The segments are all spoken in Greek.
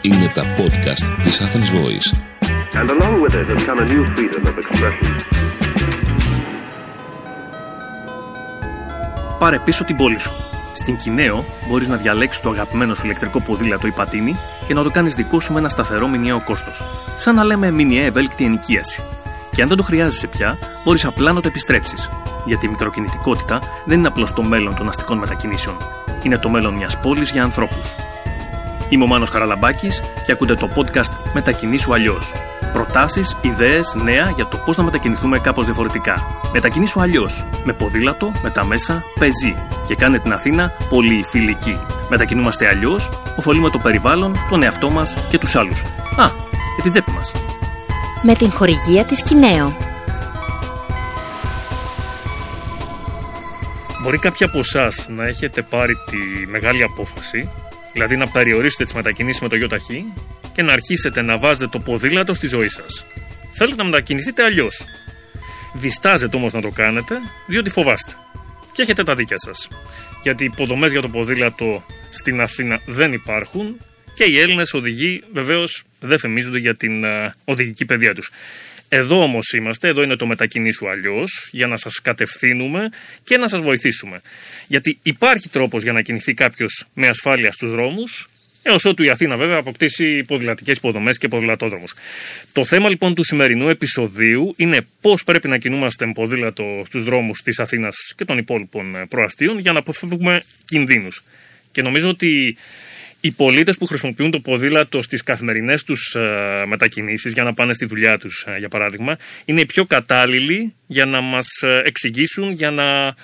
Είναι τα podcast της Athens Voice. And along with it has come a new freedom of expression. Πάρε πίσω την πόλη σου. Στην Κινέο μπορείς να διαλέξεις το αγαπημένο σου ηλεκτρικό ποδήλατο ή πατίνι και να το κάνεις δικό σου με ένα σταθερό μηνιαίο κόστος. Σαν να λέμε μηνιαία ευέλικτη ενοικίαση. Και αν δεν το χρειάζεσαι πια, μπορείς απλά να το επιστρέψεις. Γιατί η μικροκινητικότητα δεν είναι απλώς το μέλλον των αστικών μετακινήσεων. Είναι το μέλλον μιας πόλης για ανθρώπους. Είμαι ο Μάνος Καραλαμπάκης και ακούτε το podcast Μετακινήσου αλλιώς. Προτάσεις, ιδέες, νέα για το πώς να μετακινηθούμε κάπως διαφορετικά. Μετακινήσου αλλιώς. Με ποδήλατο, με τα μέσα, πεζί. Και κάνε την Αθήνα πολύ φιλική. Μετακινούμαστε αλλιώς, ωφελούμε το περιβάλλον, τον εαυτό μας και τους άλλους. Α, και την τσέπη μας. με την χορηγία της Κινέο. Μπορεί κάποιοι από εσάς να έχετε πάρει τη μεγάλη απόφαση, δηλαδή να περιορίσετε τις μετακινήσεις με το ΙΟΤΑΧΗ και να αρχίσετε να βάζετε το ποδήλατο στη ζωή σας. Θέλετε να μετακινηθείτε αλλιώς. Διστάζετε όμως να το κάνετε, διότι φοβάστε. Και έχετε τα δίκια σας. Γιατί υποδομές για το ποδήλατο στην Αθήνα δεν υπάρχουν και οι Έλληνες οδηγοί βεβαίως δεν φημίζονται για την α, οδηγική παιδεία τους. Εδώ όμως είμαστε, εδώ είναι το μετακινήσου αλλιώς, για να σας κατευθύνουμε και να σας βοηθήσουμε. Γιατί υπάρχει τρόπος για να κινηθεί κάποιος με ασφάλεια στους δρόμους, έως ότου η Αθήνα βέβαια αποκτήσει ποδηλατικές υποδομές και ποδηλατόδρομους. Το θέμα λοιπόν του σημερινού επεισοδίου είναι πώς πρέπει να κινούμαστε με ποδήλατο στους δρόμους της Αθήνας και των υπόλοιπων ε, προαστίων για να αποφύγουμε κινδύνους. Και νομίζω ότι οι πολίτες που χρησιμοποιούν το ποδήλατο στις καθημερινές τους μετακινήσεις για να πάνε στη δουλειά τους, για παράδειγμα, είναι οι πιο κατάλληλοι για να μας εξηγήσουν, για να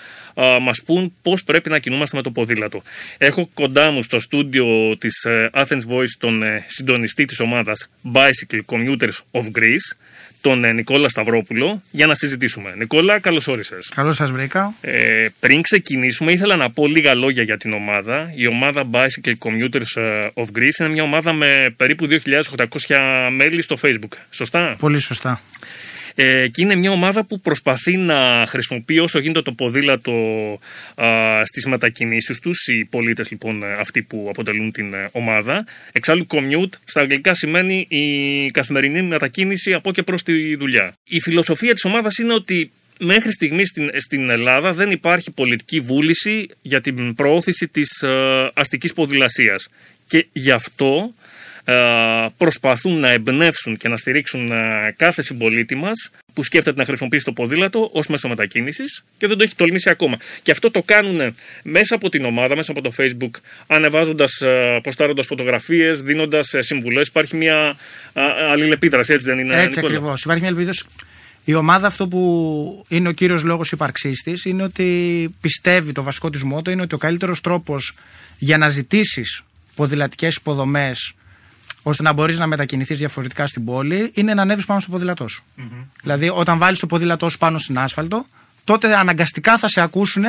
μας πούν πώς πρέπει να κινούμαστε με το ποδήλατο. Έχω κοντά μου στο στούντιο της Athens Voice τον ε, συντονιστή της ομάδας Bicycle Commuters of Greece, τον ε, Νικόλα Σταυρόπουλο, για να συζητήσουμε. Νικόλα, καλώς όρισες. Καλώς σας βρήκα. Ε, πριν ξεκινήσουμε, ήθελα να πω λίγα λόγια για την ομάδα. Η ομάδα Bicycle Commuters ε, of Greece είναι μια ομάδα με περίπου 2.800 μέλη στο Facebook. Σωστά; Πολύ σωστά. Ε, και είναι μια ομάδα που προσπαθεί να χρησιμοποιεί όσο γίνεται το ποδήλατο α, στις μετακινήσεις τους, οι πολίτες λοιπόν αυτοί που αποτελούν την ε, ομάδα. Εξάλλου commute στα αγγλικά σημαίνει η καθημερινή μετακίνηση από και προς τη δουλειά. Η φιλοσοφία της ομάδας είναι ότι μέχρι στιγμής στην, στην Ελλάδα δεν υπάρχει πολιτική βούληση για την προώθηση της ε, αστικής ποδηλασίας. Και γι' αυτό ε, προσπαθούν να εμπνεύσουν και να στηρίξουν ε, κάθε συμπολίτη μας που σκέφτεται να χρησιμοποιήσει το ποδήλατο ως μέσο μετακίνησης και δεν το έχει τολμήσει ακόμα. Και αυτό το κάνουν μέσα από την ομάδα, μέσα από το Facebook, ανεβάζοντας, ποστάροντας φωτογραφίες, δίνοντας συμβουλές. Υπάρχει μια ε, αλληλεπίδραση, έτσι δεν είναι. Έτσι Νικόλα; ακριβώς. Υπάρχει μια ελπίδα. Η ομάδα αυτό που είναι ο κύριος λόγος ύπαρξή τη είναι ότι πιστεύει, το βασικό της μότο είναι ότι ο καλύτερος τρόπος για να ζητήσεις ποδηλατικές υποδομές ώστε να μπορείς να μετακινηθείς διαφορετικά στην πόλη είναι να ανέβεις πάνω στο ποδήλατό σου. Δηλαδή, όταν βάλεις το ποδήλατό σου πάνω στην άσφαλτο, τότε αναγκαστικά θα σε ακούσουν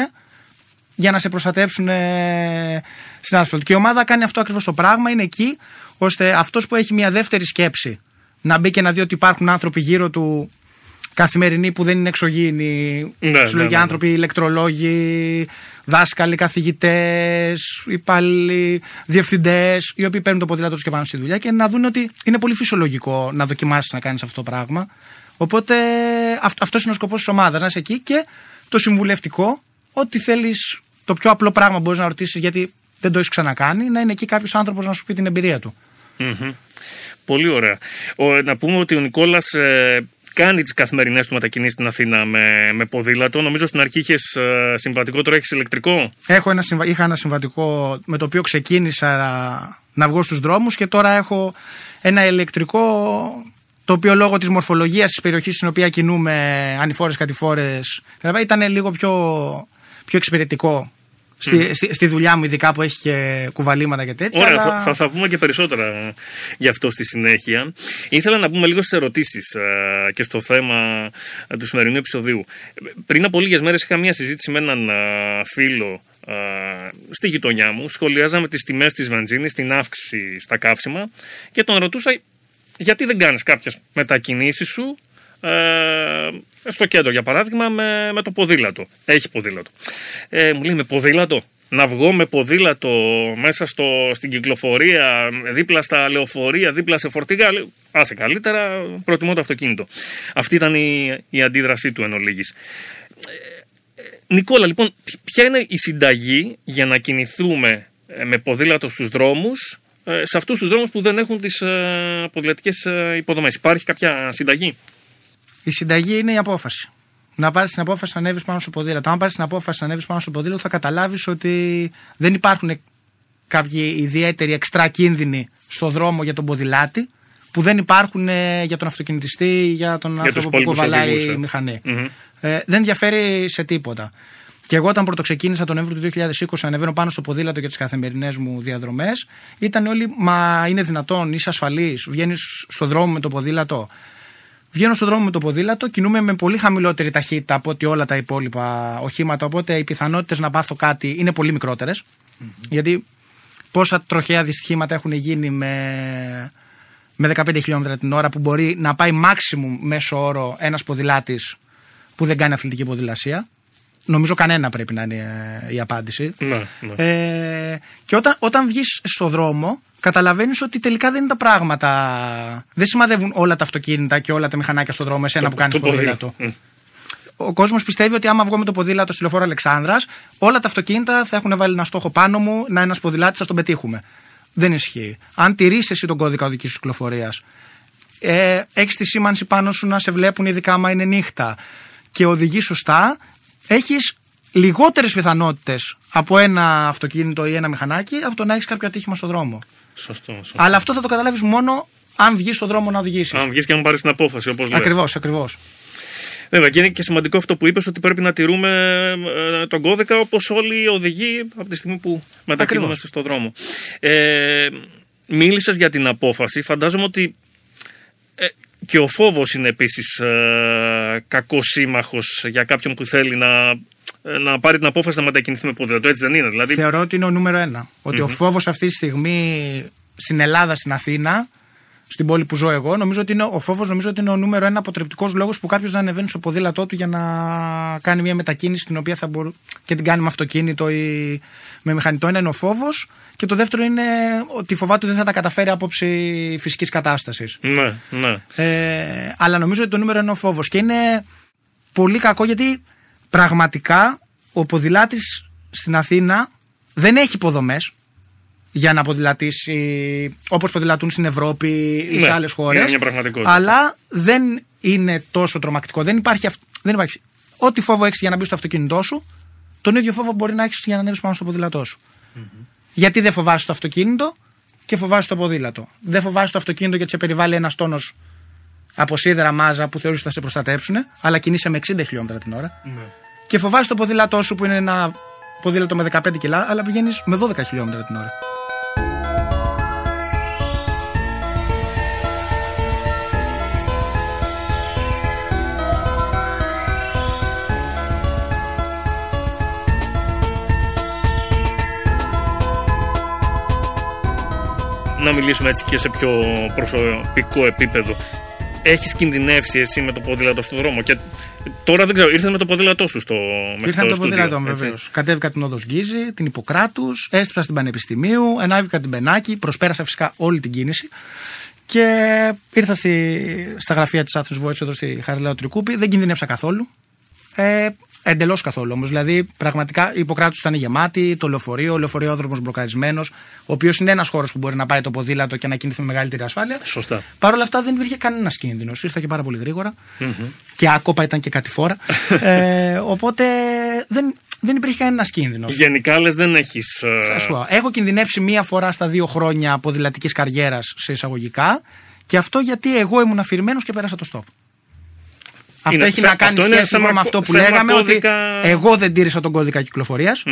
για να σε προστατεύσουν ε, στην άσφαλτο. Και η ομάδα κάνει αυτό ακριβώς το πράγμα, είναι εκεί ώστε αυτός που έχει μια δεύτερη σκέψη να μπει και να δει ότι υπάρχουν άνθρωποι γύρω του καθημερινοί που δεν είναι εξωγήινοι, Ναι, ψυχολογικοί ναι, ναι, ναι. άνθρωποι, ηλεκτρολόγοι, δάσκαλοι, καθηγητές, υπάλληλοι, διευθυντές, οι οποίοι παίρνουν το ποδήλατο τους και πάνε στη δουλειά και να δουν ότι είναι πολύ φυσιολογικό να δοκιμάσεις να κάνεις αυτό το πράγμα. Οπότε αυτός είναι ο σκοπός της ομάδας, να είσαι εκεί και το συμβουλευτικό, ότι θέλεις το πιο απλό πράγμα μπορείς να ρωτήσεις γιατί δεν το έχεις ξανακάνει, να είναι εκεί κάποιος άνθρωπος να σου πει την εμπειρία του. Μμμ. Πολύ ωραία. Ο, να πούμε ότι ο Νικόλας κάνει τις καθημερινές του μετακινήσεις στην Αθήνα με, με ποδήλατο. Νομίζω στην αρχή είχες συμβατικό, τώρα έχεις ηλεκτρικό. Έχω ένα, συμβα- είχα ένα συμβατικό με το οποίο ξεκίνησα να βγω στους δρόμους και τώρα έχω ένα ηλεκτρικό το οποίο λόγω της μορφολογίας της περιοχής στην οποία κινούμε ανηφόρες κατηφόρες δηλαδή ήταν λίγο πιο, πιο εξυπηρετικό στη, στη, στη δουλειά μου ειδικά που έχει και κουβαλήματα και τέτοια Ωραία, αλλά- θα, θα, θα πούμε και περισσότερα γι' αυτό στη συνέχεια. Ήθελα να πούμε λίγο στις ερωτήσεις και στο θέμα ε, του σημερινού επεισοδίου. Πριν από λίγες μέρες είχα μια συζήτηση με έναν ε, φίλο ε, στη γειτονιά μου. Σχολιάζαμε τις τιμές της βενζίνης, την αύξηση στα καύσιμα και τον ρωτούσα γιατί δεν κάνεις κάποιες μετακινήσεις σου ε, στο κέντρο για παράδειγμα με, με το ποδήλατο. Έχει ποδήλατο. Ε, μου λέει με ποδήλατο; να βγω με ποδήλατο μέσα στο, στην κυκλοφορία, δίπλα στα λεωφορεία, δίπλα σε φορτηγά; Λέω, άσε καλύτερα, προτιμώ το αυτοκίνητο. Αυτή ήταν η, η αντίδρασή του εν ολίγης. Ε, Νικόλα, λοιπόν, ποια είναι η συνταγή για να κινηθούμε ε, με ποδήλατο στους δρόμους ε, σε αυτούς τους δρόμους που δεν έχουν τις ε, ποδηλατικές ε, υποδομές; Υπάρχει κάποια συνταγή; Η συνταγή είναι η απόφαση. Να πάρεις την απόφαση να ανέβεις πάνω στο ποδήλατο. Αν πάρεις την απόφαση να ανέβεις πάνω στο ποδήλατο, θα καταλάβεις ότι δεν υπάρχουν κάποιοι ιδιαίτεροι εξτρά κίνδυνοι στο δρόμο για τον ποδηλάτη που δεν υπάρχουν ε, για τον αυτοκινητιστή ή για τον τους άνθρωπο που υπόλοιπους κοβαλάει οδηγούς, ε. η μηχανή. Μμμ. Ε, δεν διαφέρει σε τίποτα. Και εγώ όταν πρωτοξεκίνησα τον Νοέμβριο του 2020 να ανεβαίνω πάνω στο ποδήλατο για τις καθημερινές μου διαδρομές, ήταν όλοι, μα είναι δυνατόν, είσαι ασφαλής, βγαίνεις στο δρόμο με το ποδήλατο. Βγαίνω στον δρόμο με το ποδήλατο, κινούμαι με πολύ χαμηλότερη ταχύτητα από ότι όλα τα υπόλοιπα οχήματα. Οπότε οι πιθανότητες να πάθω κάτι είναι πολύ μικρότερες. Γιατί πόσα τροχαία δυστυχήματα έχουν γίνει με, με 15 χιλιόμετρα την ώρα που μπορεί να πάει maximum μέσω όρο ένας ποδηλάτης που δεν κάνει αθλητική ποδηλασία. Νομίζω κανένα πρέπει να είναι ε, η απάντηση. Ναι, ναι. Ε, και όταν, όταν βγεις στο δρόμο, καταλαβαίνεις ότι τελικά δεν είναι τα πράγματα. Δεν σημαδεύουν όλα τα αυτοκίνητα και όλα τα μηχανάκια στο δρόμο, εσένα που κάνεις το ποδήλατο. ποδήλατο. Ο κόσμος πιστεύει ότι άμα βγω με το ποδήλατο στη λεωφόρο Αλεξάνδρας, όλα τα αυτοκίνητα θα έχουν βάλει ένα στόχο πάνω μου, να είναι ένας ποδηλάτης, θα τον πετύχουμε. Δεν ισχύει. Αν τηρήσει εσύ τον κώδικα οδικής κυκλοφορίας, ε, έχεις τη σήμανση πάνω σου να σε βλέπουν, ειδικά άμα είναι νύχτα, και οδηγείς σωστά, έχεις λιγότερες πιθανότητες από ένα αυτοκίνητο ή ένα μηχανάκι από το να έχεις κάποιο ατύχημα στον δρόμο. Σωστό. σωστό. Αλλά αυτό θα το καταλάβεις μόνο αν βγεις στον δρόμο να οδηγήσεις. Αν βγεις και αν πάρεις την απόφαση, όπως λέει. Ακριβώς, ακριβώς. Βέβαια, και είναι και σημαντικό αυτό που είπες ότι πρέπει να τηρούμε ε, τον κώδικα όπως όλοι οι οδηγοί από τη στιγμή που μετακινούμαστε στον δρόμο. Ε, Μίλησες για την απόφαση. Φαντάζομαι ότι ε, και ο φόβος είναι επίσης ε, κακός σύμμαχος για κάποιον που θέλει να, ε, να πάρει την απόφαση να μετακινηθεί με ποδήλατο. Έτσι δεν είναι. Δηλαδή, Θεωρώ ότι είναι ο νούμερο ένα. Ότι ο φόβος αυτή τη στιγμή στην Ελλάδα, στην Αθήνα, στην πόλη που ζω εγώ, νομίζω ότι είναι, ο φόβος νομίζω ότι είναι ο νούμερο ένα αποτρεπτικός λόγος που κάποιος να ανεβαίνει στο ποδήλατό του για να κάνει μια μετακίνηση την οποία θα μπορεί και την κάνει με αυτοκίνητο ή με μηχανητό. Ένα είναι ο φόβος. Και το δεύτερο είναι ότι φοβάται ότι δεν θα τα καταφέρει άποψη φυσικής κατάστασης. ναι, ναι. Ε, αλλά νομίζω ότι το νούμερο είναι ο φόβος. Και είναι πολύ κακό γιατί πραγματικά ο ποδηλάτης στην Αθήνα δεν έχει υποδομές για να ποδηλατήσει όπως ποδηλατούν στην Ευρώπη ή Ναι, σε άλλε χώρες. είναι μια πραγματικότητα. Αλλά δεν είναι τόσο τρομακτικό. Δεν υπάρχει, αυ- δεν υπάρχει. Ό,τι φόβο έχεις για να μπεις στο αυτοκίνητό σου, τον ίδιο φόβο μπορεί να έχεις για να ανέβεις πάνω στο ποδήλατό σου. Γιατί δεν φοβάσαι το αυτοκίνητο και φοβάσαι το ποδήλατο. Δεν φοβάσαι το αυτοκίνητο γιατί σε περιβάλλει ένας τόνος από σίδερα μάζα που θεωρείς ότι θα σε προστατεύσουν, αλλά κινείσαι με 60 χιλιόμετρα την ώρα. Και φοβάσαι το ποδήλατό σου που είναι ένα ποδήλατο με 15 κιλά, αλλά πηγαίνεις με 12 χιλιόμετρα την ώρα. Να μιλήσουμε έτσι και σε πιο προσωπικό επίπεδο. Έχεις κινδυνεύσει εσύ με το ποδήλατο στον δρόμο και τώρα δεν ξέρω, ήρθε με το ποδήλατό σου στο μέχρι Ήρθα με το στούντιο, ποδήλατό μου, έτσι. βεβαίως. Κατέβηκα την οδός Γκίζη, την Ιπποκράτους, έστριψα στην Πανεπιστημίου, ενάβηκα την Πενάκη, προσπέρασα φυσικά όλη την κίνηση. Και ήρθα στη, στα γραφεία της Athens Voice εδώ στη Χαριλάου Τρικούπη. Δεν κινδυνεύσα καθόλου. Ε, Εντελώς καθόλου όμως. Δηλαδή, πραγματικά η Ιπποκράτου ήταν γεμάτη, το λεωφορείο, ο λεωφορείοδρομο μπλοκαρισμένος, ο οποίος είναι ένας χώρος που μπορεί να πάει το ποδήλατο και να κινηθεί με μεγαλύτερη ασφάλεια. Σωστά. Παρ' όλα αυτά δεν υπήρχε κανένας κίνδυνος. Ήρθα και πάρα πολύ γρήγορα. Και άκοπα ήταν και κατηφόρα. ε, οπότε δεν, δεν υπήρχε κανένας κίνδυνος. Γενικά λες δεν έχεις. Θα σου πω, Έχω κινδυνεύσει μία φορά στα δύο χρόνια ποδηλατικής καριέρας σε εισαγωγικά. Και αυτό γιατί εγώ ήμουν αφηρημένος και πέρασα το stop. Αυτό Είναι έχει θε- να κάνει αυτό είναι σχέση θέμα με κω- αυτό που θέμα λέγαμε κώδικα- ότι εγώ δεν τήρησα τον κώδικα κυκλοφορίας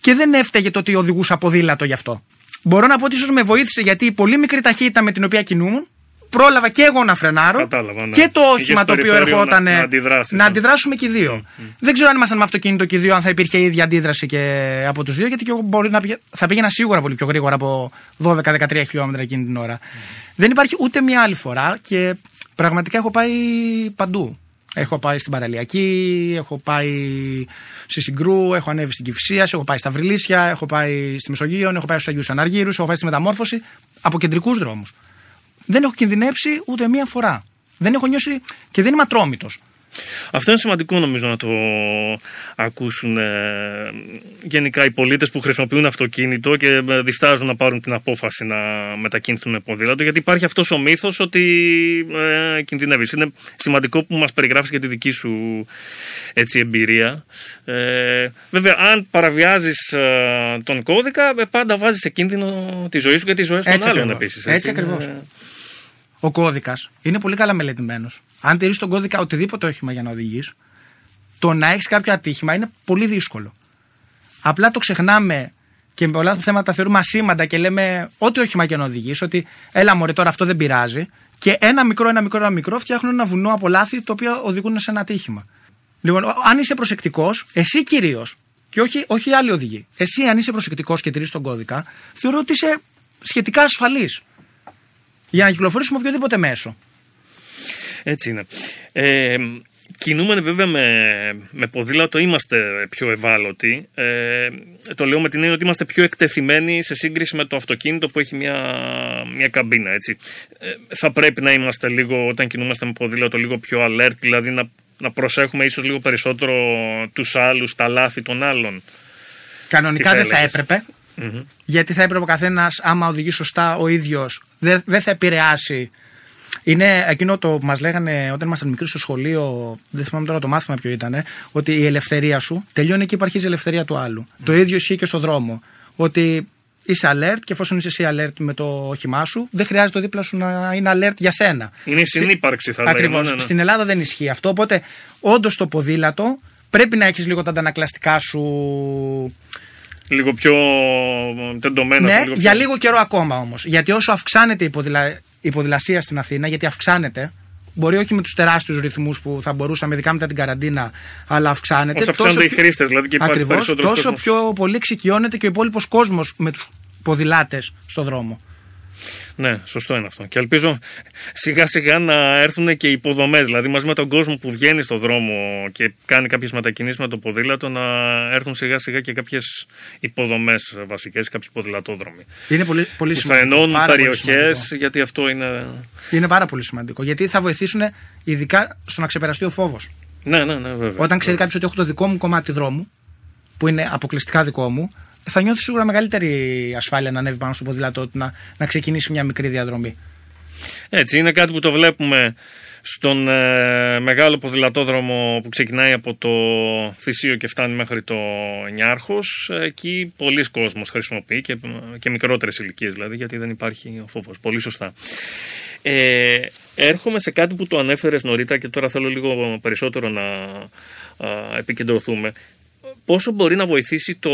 και δεν έφταιγε το ότι οδηγούσα ποδήλατο γι' αυτό. Μπορώ να πω ότι ίσως με βοήθησε γιατί η πολύ μικρή ταχύτητα με την οποία κινούμουν πρόλαβα και εγώ να φρενάρω Κατάλαβα, ναι. και το Είχες όχημα το οποίο περιθώριο ερχόταν να- να αντιδράσεις, να ναι. αντιδράσουμε και οι δύο. Δεν ξέρω αν ήμασταν με αυτοκίνητο και οι δύο, αν θα υπήρχε η ίδια αντίδραση και από τους δύο, γιατί και εγώ μπορεί να πήγε- θα πήγαινα σίγουρα πολύ πιο γρήγορα από 12-13 χιλιόμετρα εκείνη την ώρα. Δεν υπάρχει ούτε μία άλλη φορά και πραγματικά έχω πάει παντού. Έχω πάει στην Παραλιακή, έχω πάει στη Συγκρού, έχω ανέβει στην Κυφσία, έχω πάει στα Βρυλίσια, έχω πάει στη Μεσογείο, έχω πάει στους Αγίους Αναργύρους, έχω πάει στη Μεταμόρφωση από κεντρικούς δρόμους. Δεν έχω κινδυνεύσει ούτε μία φορά. Δεν έχω νιώσει και δεν είμαι ατρόμητος. Αυτό είναι σημαντικό νομίζω να το ακούσουν ε, γενικά οι πολίτες που χρησιμοποιούν αυτοκίνητο και ε, διστάζουν να πάρουν την απόφαση να μετακινηθούν με ποδήλατο γιατί υπάρχει αυτός ο μύθος ότι ε, κινδυνεύεις. Είναι σημαντικό που μας περιγράφεις και τη δική σου έτσι, εμπειρία. Ε, βέβαια αν παραβιάζεις ε, τον κώδικα ε, πάντα βάζεις σε κίνδυνο τη ζωή σου και τη ζωή των άλλων επίσης. Έτσι, έτσι ακριβώς. Ο κώδικας είναι πολύ καλά μελετημένος. Αν τηρείς τον κώδικα οτιδήποτε όχημα για να οδηγείς, το να έχεις κάποιο ατύχημα είναι πολύ δύσκολο. Απλά το ξεχνάμε και με πολλά θέματα θεωρούμε ασήμαντα και λέμε ό,τι όχημα και να οδηγείς, ότι έλα μωρέ τώρα αυτό δεν πειράζει. Και ένα μικρό, ένα μικρό, ένα μικρό φτιάχνουν ένα βουνό από λάθη το οποίο οδηγούν σε ένα ατύχημα. Λοιπόν, αν είσαι προσεκτικός, εσύ κυρίως, και όχι, όχι οι άλλοι οδηγοί, εσύ αν είσαι προσεκτικός και τηρείς τον κώδικα, θεωρώ ότι είσαι σχετικά ασφαλής για να κυκλοφορήσουμε οποιοδήποτε μέσο. Έτσι είναι. Ε, κινούμενοι βέβαια με, με ποδήλατο είμαστε πιο ευάλωτοι. Ε, το λέω με την έννοια ότι είμαστε πιο εκτεθειμένοι σε σύγκριση με το αυτοκίνητο που έχει μια, μια καμπίνα. Έτσι. Ε, θα πρέπει να είμαστε λίγο, όταν κινούμαστε με ποδήλατο, λίγο πιο alert, δηλαδή να, να προσέχουμε ίσως λίγο περισσότερο τους άλλους, τα λάθη των άλλων. Κανονικά δεν θα έπρεπε. Γιατί θα έπρεπε ο καθένας, άμα οδηγεί σωστά ο ίδιος, δεν, δεν θα επηρεάσει. Είναι εκείνο το που μας λέγανε όταν ήμασταν μικροί στο σχολείο, δεν θυμάμαι τώρα το μάθημα ποιο ήταν, ότι η ελευθερία σου τελειώνει εκεί που αρχίζει η ελευθερία του άλλου. Το ίδιο ισχύει και στο δρόμο. Ότι είσαι alert και εφόσον είσαι εσύ alert με το όχημά σου, δεν χρειάζεται το δίπλα σου να είναι alert για σένα. Είναι η συνύπαρξη, θα λέγαμε. Ακριβώς. Ναι, ναι. Στην Ελλάδα δεν ισχύει αυτό. Οπότε, όντως το ποδήλατο πρέπει να έχεις λίγο τα αντανακλαστικά σου λίγο πιο τεντωμένα. Ναι, λίγο για πιο... λίγο καιρό ακόμα όμως. Γιατί όσο αυξάνεται η, ποδηλα... η ποδηλασία στην Αθήνα, γιατί αυξάνεται, μπορεί όχι με τους τεράστιους ρυθμούς που θα μπορούσαμε, ειδικά μετά την καραντίνα, αλλά αυξάνεται. Όσο αυξάνονται οι χρήστες, δηλαδή και υπάρχει Ακριβώς, περισσότερος Τόσο κόσμος. πιο πολύ εξοικειώνεται και ο υπόλοιπος κόσμος με τους ποδηλάτες στον δρόμο. Ναι, σωστό είναι αυτό. Και ελπίζω σιγά σιγά να έρθουν και οι υποδομές. Δηλαδή, μαζί με τον κόσμο που βγαίνει στον δρόμο και κάνει κάποιες μετακινήσεις με το ποδήλατο, να έρθουν σιγά σιγά και κάποιες υποδομές βασικές, κάποιοι ποδηλατόδρομοι. Είναι πολύ, πολύ Που θα σημαντικό. ενώνουν πάρα πολύ περιοχές, σημαντικό. γιατί αυτό είναι. Είναι πάρα πολύ σημαντικό. Γιατί θα βοηθήσουν ειδικά στο να ξεπεραστεί ο φόβος. Ναι, ναι, ναι, βέβαια. Όταν ξέρει κάποιος ότι έχω το δικό μου κομμάτι δρόμου, που είναι αποκλειστικά δικό μου, θα νιώθεις σίγουρα μεγαλύτερη ασφάλεια να ανέβει πάνω στο ποδήλατό του, να, να ξεκινήσει μια μικρή διαδρομή. Έτσι, είναι κάτι που το βλέπουμε στον ε, μεγάλο ποδηλατόδρομο που ξεκινάει από το Θησίο και φτάνει μέχρι το Νιάρχος. Εκεί πολλοί κόσμος χρησιμοποιεί και, και μικρότερες ηλικίες δηλαδή γιατί δεν υπάρχει ο φόβος. Πολύ σωστά. Ε, έρχομαι σε κάτι που το ανέφερες νωρίτερα και τώρα θέλω λίγο περισσότερο να α, επικεντρωθούμε. Πόσο μπορεί να βοηθήσει το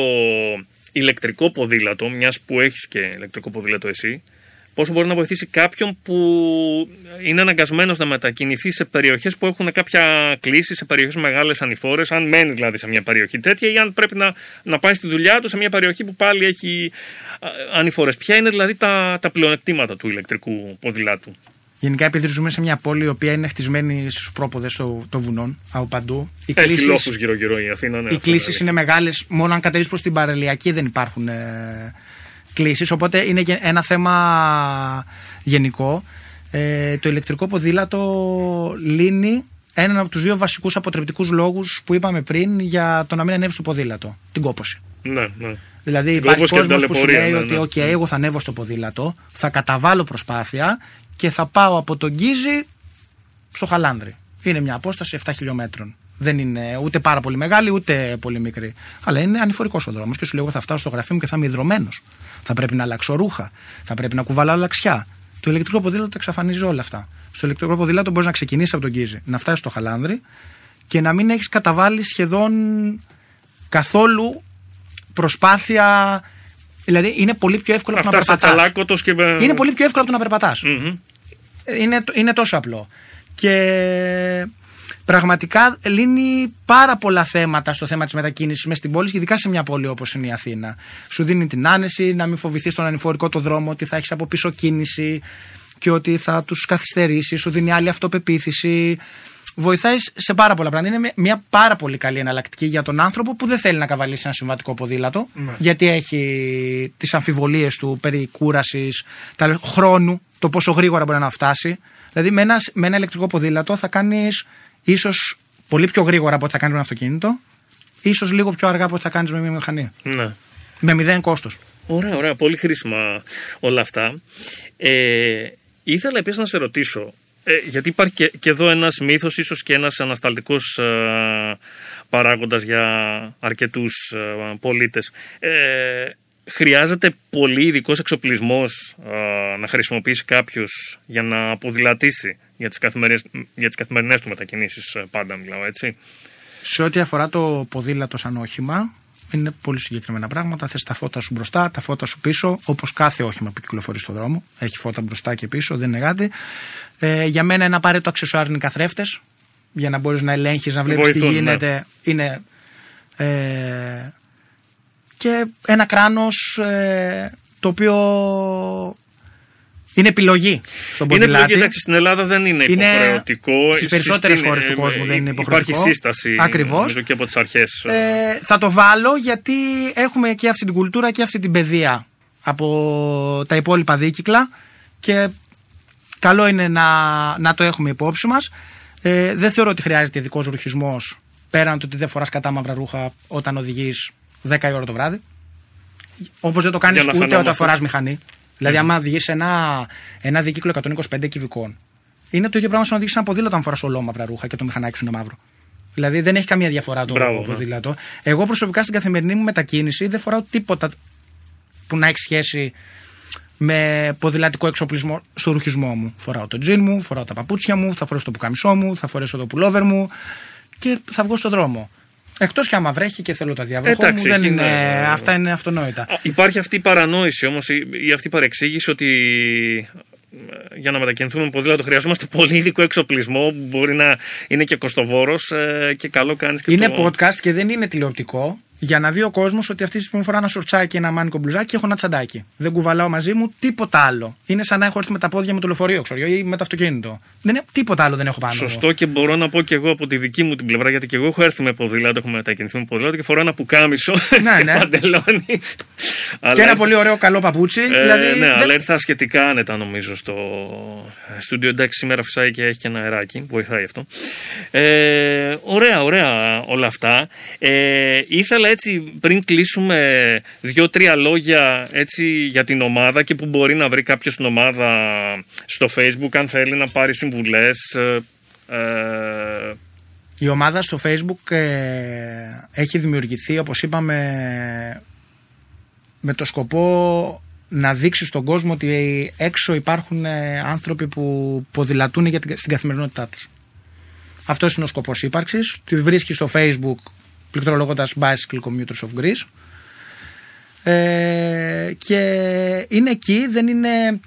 ηλεκτρικό ποδήλατο, μιας που έχεις και ηλεκτρικό ποδήλατο εσύ, πόσο μπορεί να βοηθήσει κάποιον που είναι αναγκασμένος να μετακινηθεί σε περιοχές που έχουν κάποια κλίση, σε περιοχές μεγάλες ανηφόρες, αν μένει δηλαδή σε μια περιοχή τέτοια, ή αν πρέπει να, να πάει στη δουλειά του σε μια περιοχή που πάλι έχει ανηφόρες. Ποια είναι δηλαδή τα, τα πλεονεκτήματα του ηλεκτρικού ποδηλάτου; Γενικά, επειδή ζούμε σε μια πόλη η οποία είναι χτισμένη στους πρόποδες των το βουνών από παντού, οι Έχει κλήσεις- λόφους γύρω-γύρω η Αθήνα. Ναι, οι αυτό κλήσεις είναι είναι μεγάλες. Μόνο αν κατεβεί προς την παραλιακή δεν υπάρχουν ε, κλήσεις. Οπότε είναι και ένα θέμα γενικό. Ε, το ηλεκτρικό ποδήλατο λύνει έναν από τους δύο βασικούς αποτρεπτικούς λόγους που είπαμε πριν για το να μην ανέβεις στο ποδήλατο. Την κόπωση. Ναι, ναι. Δηλαδή Την υπάρχει κόπωση και την κόσμο που σου ταλαιπωρία, λέει ναι, ότι ναι. «OK, εγώ θα ανέβω στο ποδήλατο, θα καταβάλω προσπάθεια και θα πάω από τον Γκύζη στο Χαλάνδρι. Είναι μια απόσταση 7 χιλιόμετρων. Δεν είναι ούτε πάρα πολύ μεγάλη ούτε πολύ μικρή. Αλλά είναι ανηφορικός ο δρόμος και σου λέω: Εγώ θα φτάσω στο γραφείο μου και θα είμαι υδρωμένος. Θα πρέπει να αλλάξω ρούχα. Θα πρέπει να κουβαλάω λαξιά. Το ηλεκτρικό ποδήλατο τα εξαφανίζει όλα αυτά. Στο ηλεκτρικό ποδήλατο μπορείς να ξεκινήσεις από τον Γκίζι, να φτάσεις στο Χαλάνδρι και να μην έχεις καταβάλει σχεδόν καθόλου προσπάθεια. Δηλαδή είναι πολύ πιο εύκολο από το να Αυτά σε περπατάς. τσαλάκωτος και. Είναι πολύ πιο εύκολο από το να περπατάς. Μμμ. Είναι, είναι τόσο απλό. Και πραγματικά λύνει πάρα πολλά θέματα στο θέμα της μετακίνησης μέσα στην πόλη, ειδικά σε μια πόλη όπως είναι η Αθήνα. Σου δίνει την άνεση να μην φοβηθείς στον ανηφορικό το δρόμο, ότι θα έχεις από πίσω κίνηση και ότι θα τους καθυστερήσεις. Σου δίνει άλλη αυτοπεποίθηση. Βοηθάει σε πάρα πολλά πράγματα. Είναι μια πάρα πολύ καλή εναλλακτική για τον άνθρωπο που δεν θέλει να καβαλήσει ένα συμβατικό ποδήλατο. Ναι. Γιατί έχει τις αμφιβολίες του περί κούρασης, χρόνου, το πόσο γρήγορα μπορεί να φτάσει. Δηλαδή με ένα, με ένα ηλεκτρικό ποδήλατο θα κάνεις ίσως πολύ πιο γρήγορα από ό,τι θα κάνεις με ένα αυτοκίνητο, ίσως λίγο πιο αργά από ό,τι θα κάνεις με μια μηχανή. Ναι. Με μηδέν κόστος. Ωραία, ωραία. Πολύ χρήσιμα όλα αυτά. Ε, ήθελα επίσης να σε ρωτήσω, ε, γιατί υπάρχει και, και εδώ ένας μύθος, ίσως και ένας ανασταλτικός ε, παράγοντας για αρκετούς ε, πολίτες. Ε, χρειάζεται πολύ ειδικό εξοπλισμός ε, να χρησιμοποιήσει κάποιος για να ποδηλατήσει για τις καθημερινές, για τις καθημερινές του μετακινήσεις ε, πάντα μιλάω, έτσι. Σε ό,τι αφορά το ποδήλατο σαν όχημα, είναι πολύ συγκεκριμένα πράγματα. Θες τα φώτα σου μπροστά, τα φώτα σου πίσω, όπως κάθε όχημα που κυκλοφορεί στον δρόμο. Έχει φώτα μπροστά και πίσω, δεν είναι κάτι. Ε, για μένα ένα απαραίτητο αξεσουάρ είναι οι καθρέφτες. Για να μπορείς να ελέγχεις, να βλέπεις τι Βοηθούν, ναι. γίνεται. Είναι. Ε, και ένα κράνος ε, το οποίο είναι επιλογή στον Είναι ποδηλάτη. επιλογή, εντάξει, στην Ελλάδα δεν είναι Είναι υποχρεωτικό. στις περισσότερες Συστήνει- χώρες του κόσμου δεν είναι υποχρεωτικό. Υπάρχει σύσταση Ακριβώς. νομίζω και από τις αρχές. Ε, θα το βάλω γιατί έχουμε και αυτή την κουλτούρα και αυτή την παιδεία από τα υπόλοιπα δίκυκλα και καλό είναι να, να το έχουμε υπόψη μας. Ε, δεν θεωρώ ότι χρειάζεται ειδικός ρουχισμός πέραν του ότι δεν φοράς κατά μαύρα ρούχα όταν οδηγείς 10 η ώρα το βράδυ. Όπως δεν το κάνεις Για να ούτε όταν φαινόμαστε. φοράς μηχανή. Δηλαδή, άμα οδηγείς ένα, ένα δίκυκλο 125 κυβικών, είναι το ίδιο πράγμα σαν να οδηγείς ένα ποδήλατο αν φοράς ολόμαυρα ρούχα και το μηχανάκι σου είναι μαύρο. Δηλαδή δεν έχει καμία διαφορά το Μπράβο, ναι. ποδήλατο. Εγώ προσωπικά στην καθημερινή μου μετακίνηση δεν φοράω τίποτα που να έχει σχέση με ποδηλατικό εξοπλισμό στο ρουχισμό μου. Φοράω το τζιν μου, φοράω τα παπούτσια μου, θα φορέσω το πουκαμισό μου, θα φορέσω το πουλόβερ μου και θα βγω στον δρόμο. Εκτός και άμα βρέχει και θέλω τα διαβροχό Εντάξει, μου, δεν εκεί είναι, είναι- αυτά είναι αυτονόητα. Α, Υπάρχει αυτή η παρανόηση όμως ή ή αυτή η παρεξήγηση ότι ε, για να μετακινηθούμε με ποδήλατο χρειαζόμαστε πολύ ειδικό εξοπλισμό που μπορεί να είναι και κοστοβόρος ε, και καλό κάνεις και Είναι το... podcast και δεν είναι τηλεοπτικό για να δει ο κόσμος ότι αυτή τη στιγμή φορά ένα σορτσάκι, ένα μάνικο μπλουζάκι και έχω ένα τσαντάκι. Δεν κουβαλάω μαζί μου τίποτα άλλο. Είναι σαν να έχω έρθει με τα πόδια με το λεωφορείο, ξέρω ή με το αυτοκίνητο. Δεν είναι, τίποτα άλλο δεν έχω πάνω. μου. Σωστό και μπορώ να πω και εγώ από τη δική μου την πλευρά γιατί και εγώ έχω έρθει με ποδήλατο, έχω μετακινηθεί με ποδήλατο και φοράω ένα πουκάμισο Ναι, και ναι. παντελόνι. Και Αλλά ένα πολύ ωραίο καλό παπούτσι. Ε, δηλαδή, ναι, δεν- αλλά ήρθα σχετικά άνετα νομίζω στο στούντιο. Εντάξει, σήμερα φυσάει και έχει και ένα αεράκι. Βοηθάει αυτό. Ε, ωραία, ωραία όλα αυτά. Ε, ήθελα έτσι πριν κλείσουμε δύο-τρία λόγια έτσι για την ομάδα και που μπορεί να βρει κάποιος την ομάδα στο facebook αν θέλει να πάρει συμβουλές. Ε, ε, Η ομάδα στο facebook ε, έχει δημιουργηθεί όπως είπαμε με το σκοπό να δείξει στον κόσμο ότι έξω υπάρχουν ε, άνθρωποι που ποδηλατούν για την, στην καθημερινότητά τους. Αυτός είναι ο σκοπός ύπαρξης. Τη βρίσκει στο facebook πληκτρολογώντας Bicycle Commuters of Greece ε, και είναι εκεί, δεν είναι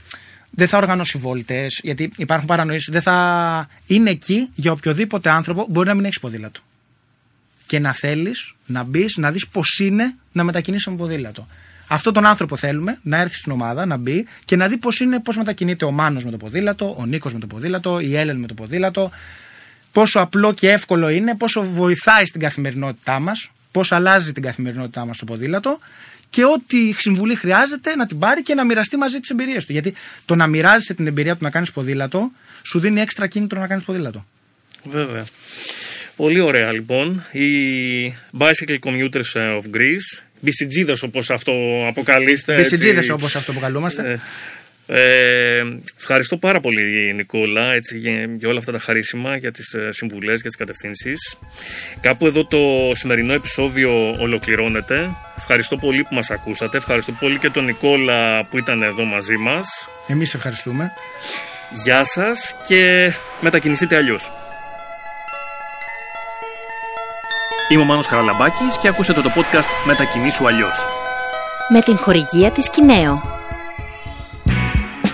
δεν θα οργανώσει βόλτες, γιατί υπάρχουν παρανοήσεις. Δεν θα είναι εκεί για οποιοδήποτε άνθρωπο μπορεί να μην έχεις ποδήλατο. Και να θέλεις να μπεις, να δεις πώς είναι να μετακινήσει με ποδήλατο. Αυτό τον άνθρωπο θέλουμε να έρθει στην ομάδα, να μπει και να δει πώς είναι, πώς μετακινείται ο Μάνος με το ποδήλατο, ο Νίκος με το ποδήλατο, η Έλεν με το ποδήλατο. Πόσο απλό και εύκολο είναι, πόσο βοηθάει στην καθημερινότητά μας, πώς αλλάζει την καθημερινότητά μας το ποδήλατο και ό,τι συμβουλή χρειάζεται να την πάρει και να μοιραστεί μαζί τι εμπειρίε του. Γιατί το να μοιράζεσαι την εμπειρία του να κάνεις ποδήλατο σου δίνει έξτρα κίνητρο να κάνεις ποδήλατο. Βέβαια. Πολύ ωραία λοιπόν. Οι Bicycle Commuters of Greece. BCGs όπως αυτό αποκαλείστε. έτσι. Μπισιτζίδες όπως αυτό που καλούμαστε. Ε, ε, ευχαριστώ πάρα πολύ Νικόλα έτσι, για, για όλα αυτά τα χαρίσιμα, για τις ε, συμβουλές, για τις κατευθύνσεις. Κάπου εδώ το σημερινό επεισόδιο ολοκληρώνεται. Ευχαριστώ πολύ που μας ακούσατε. Ευχαριστώ πολύ και τον Νικόλα που ήταν εδώ μαζί μας. Εμείς ευχαριστούμε. Γεια σας και μετακινηθείτε αλλιώς. Είμαι ο Μάνος Χαραλαμπάκης και ακούσατε το podcast «Μετακινήσου αλλιώς». Με την χορηγία της Κινέο.